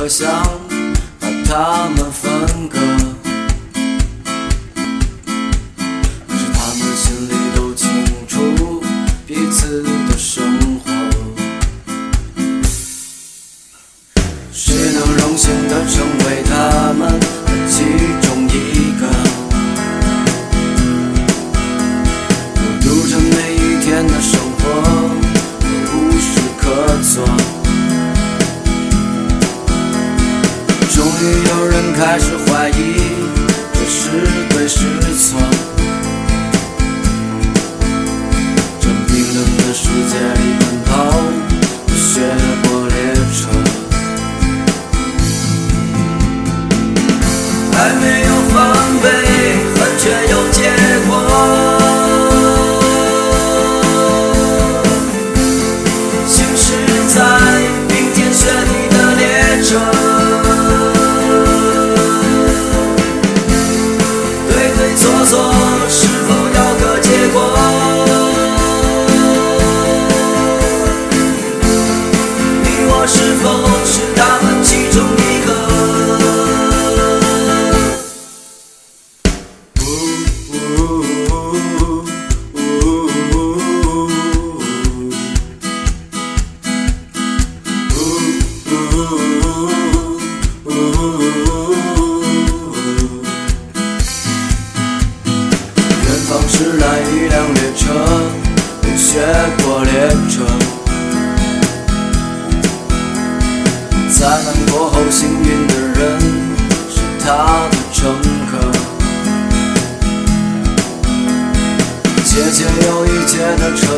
我想把它们分割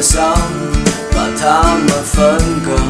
sống và tham mà phấn cường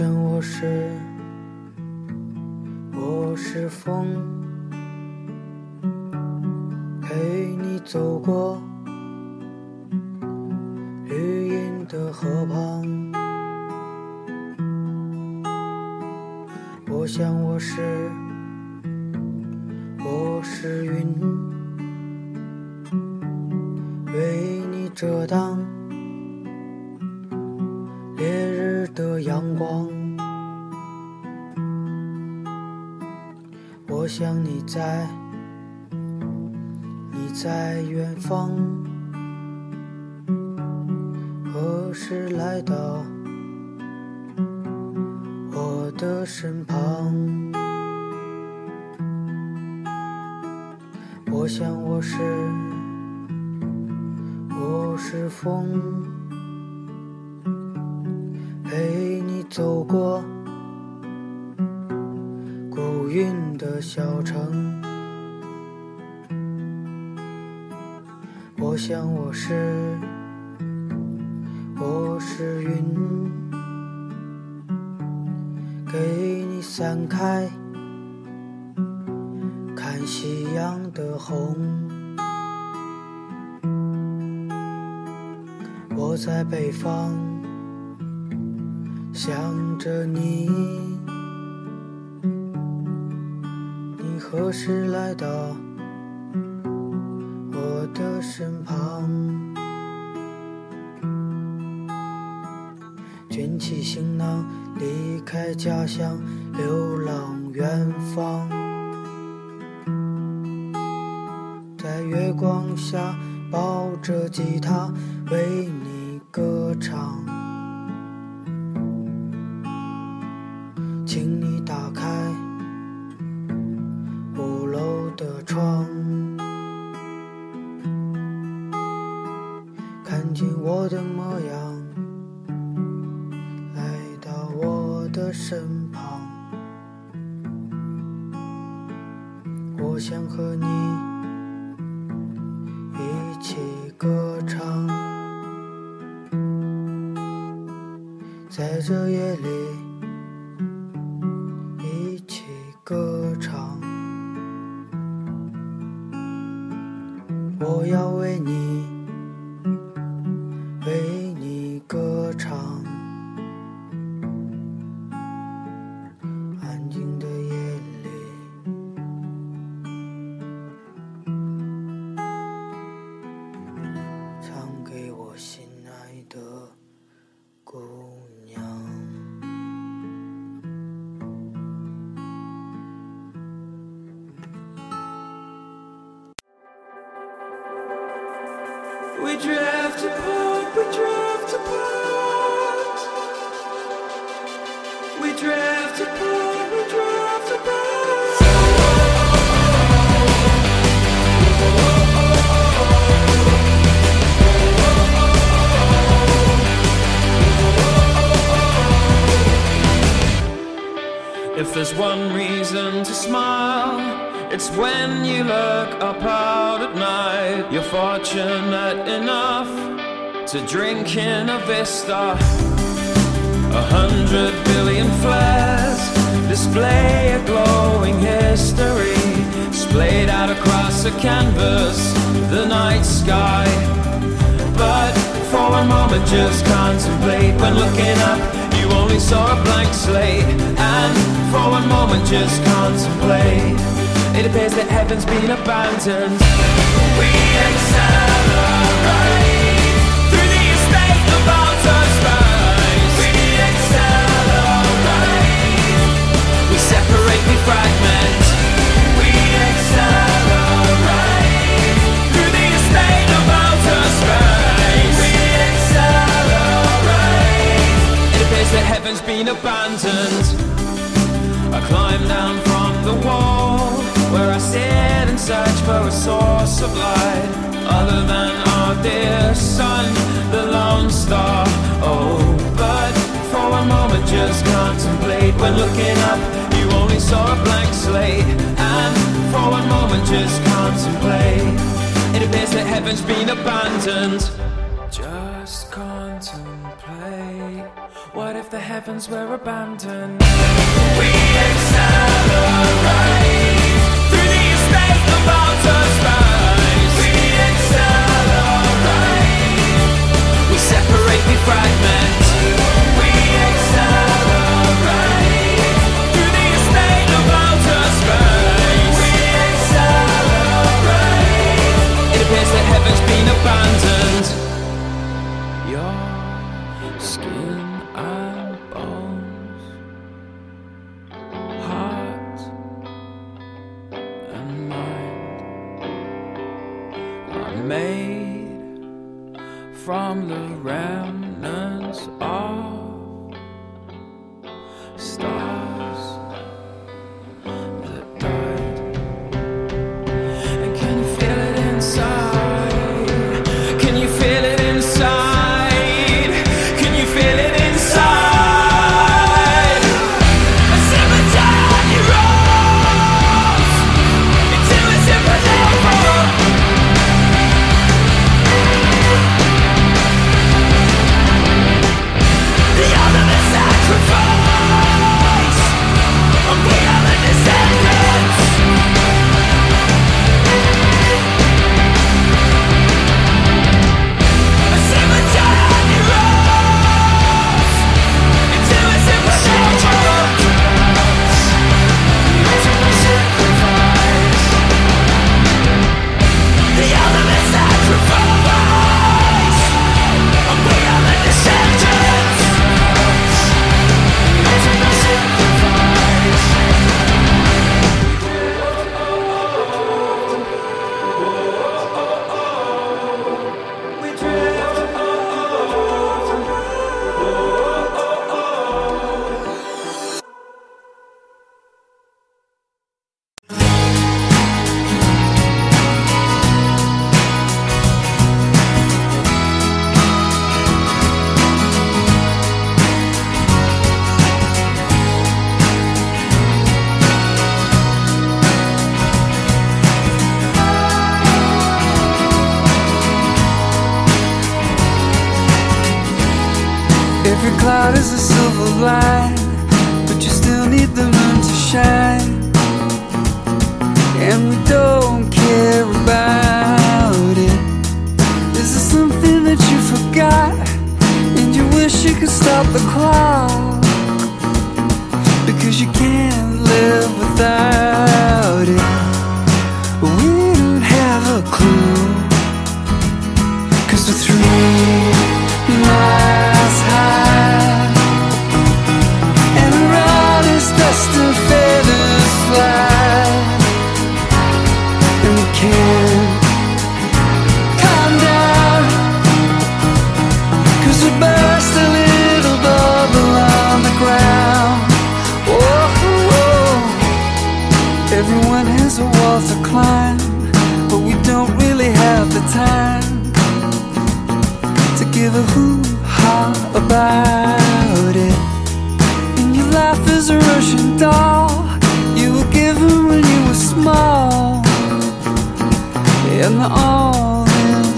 像我是我是风。我想你在你在远方何时来到？我的身旁我想我是我是风陪你走过小城我想我是我是云给你散开看夕阳的红我在北方想着你。何时来到我的身旁？卷起行囊离开家乡流浪远方。在月光下抱着吉他为你歌唱。To smile, it's when you look up out at night. You're fortunate enough to drink in a vista. A hundred billion flares display a glowing history, splayed out across a canvas, the night sky. But for a moment, just contemplate when looking up. Only saw a blank slate, and for one moment, just contemplate. It appears that heaven's been abandoned. We accelerate through the estate of outer space. We accelerate. We separate, we fragment. Appears that heaven's been abandoned. I climb down from the wall where I sit and search for a source of light other than our dear sun, the lone star. Oh, but for a moment just contemplate when looking up. You only saw a blank slate, and for one moment just contemplate. It appears that heaven's been abandoned. What if the heavens were abandoned? We accelerate through the estate of outer space. We accelerate. We separate, we fragment. We accelerate through the estate of outer space. We accelerate. It appears that heaven's been abandoned. Made from the remnants of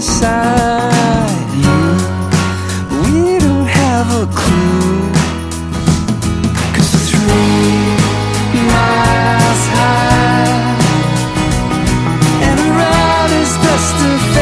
inside you. We don't have a clue. Cause three miles high And around is dust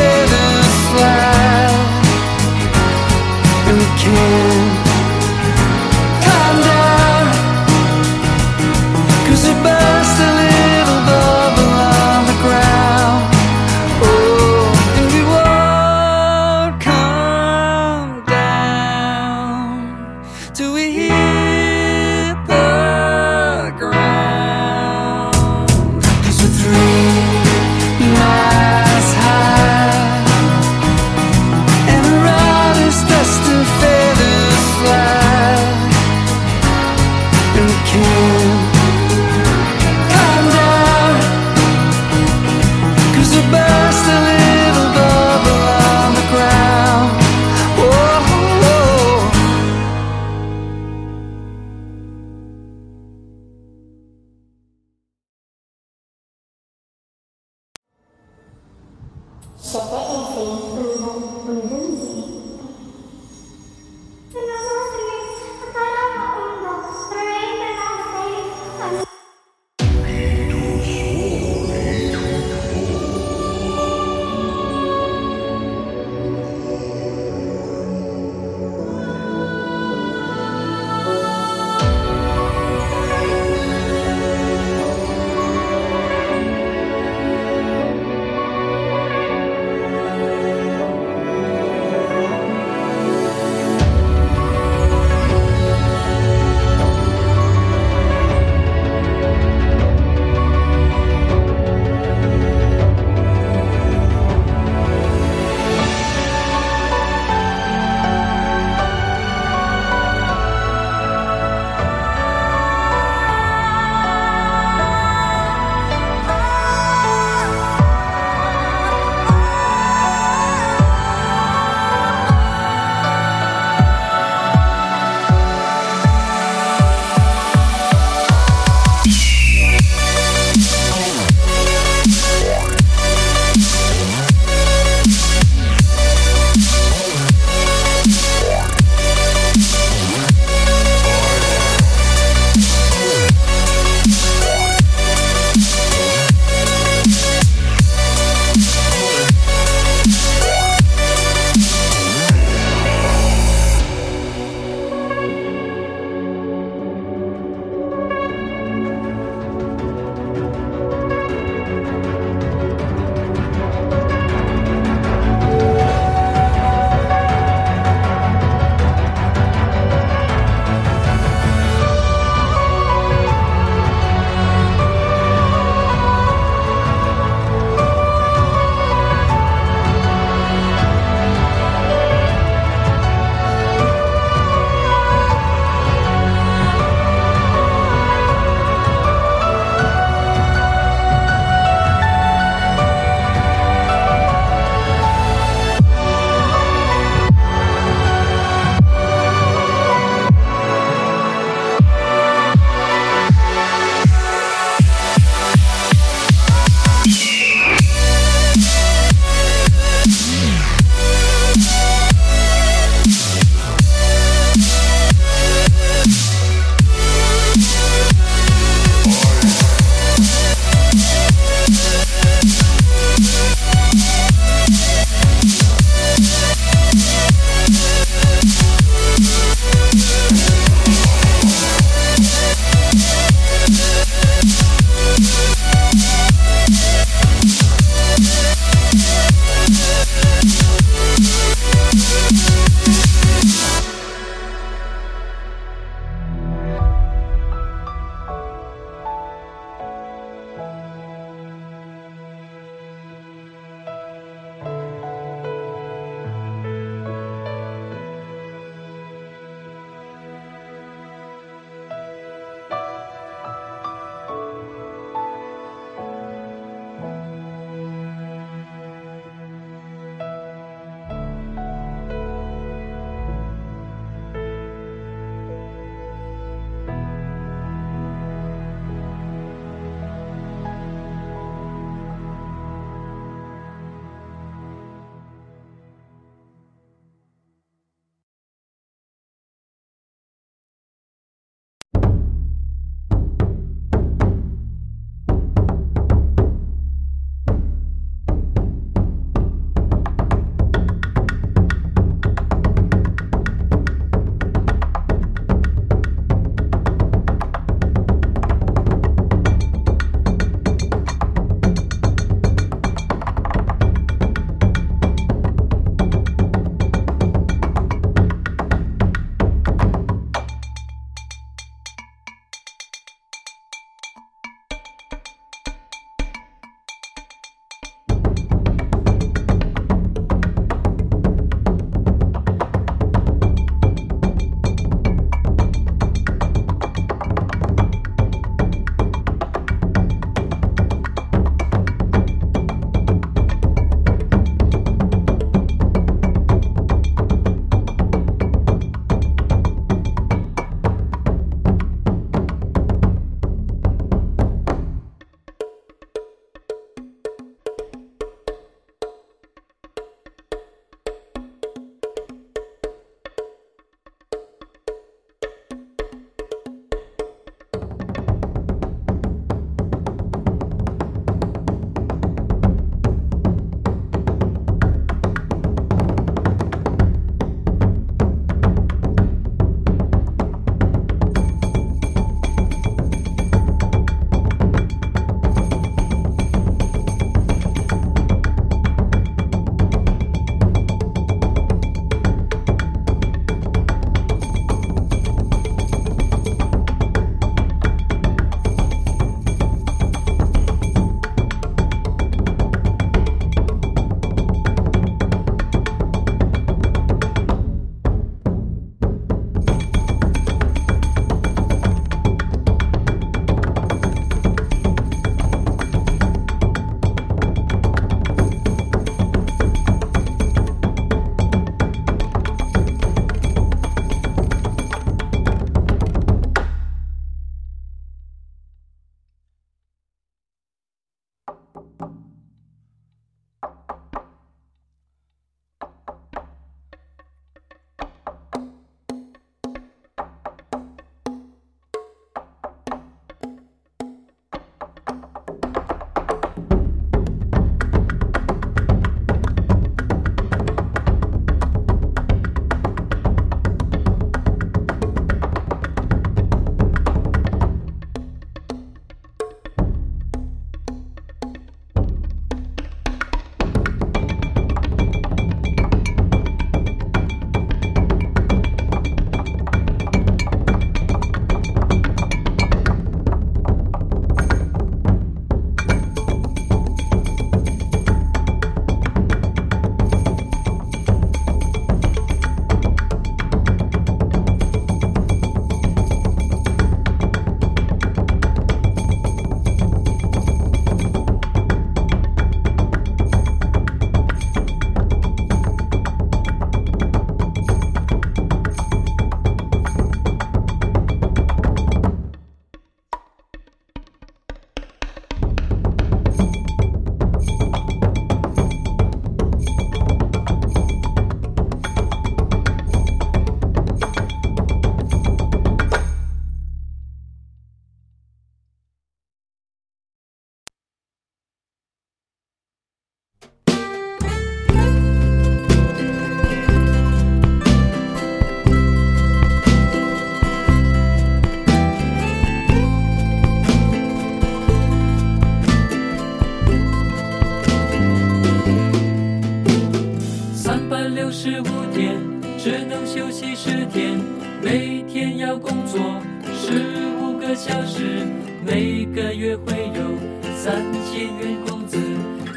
小时每个月会有三千元工资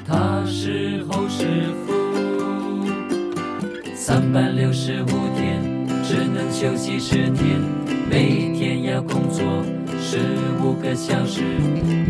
他是候师傅三百六十五天只能休息十天每天要工作十五个小时。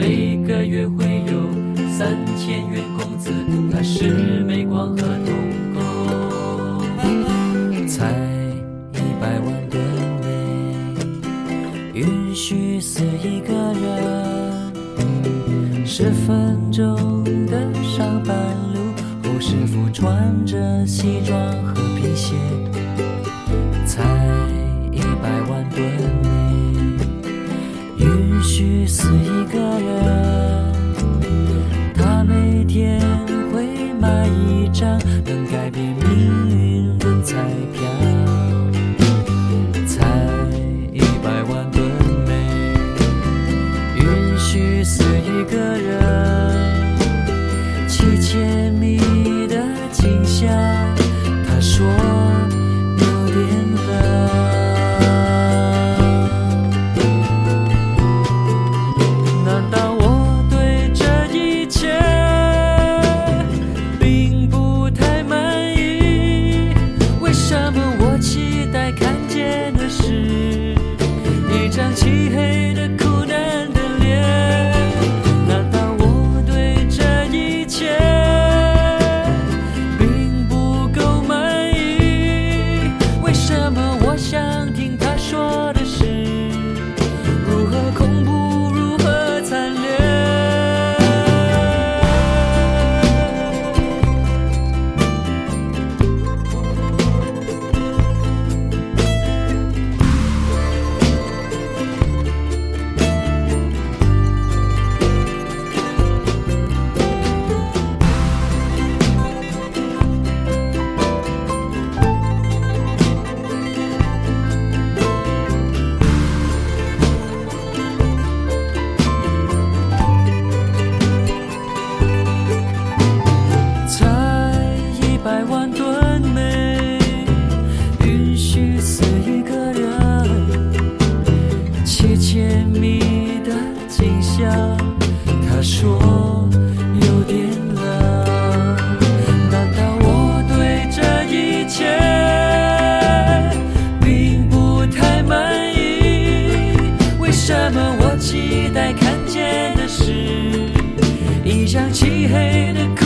像漆黑的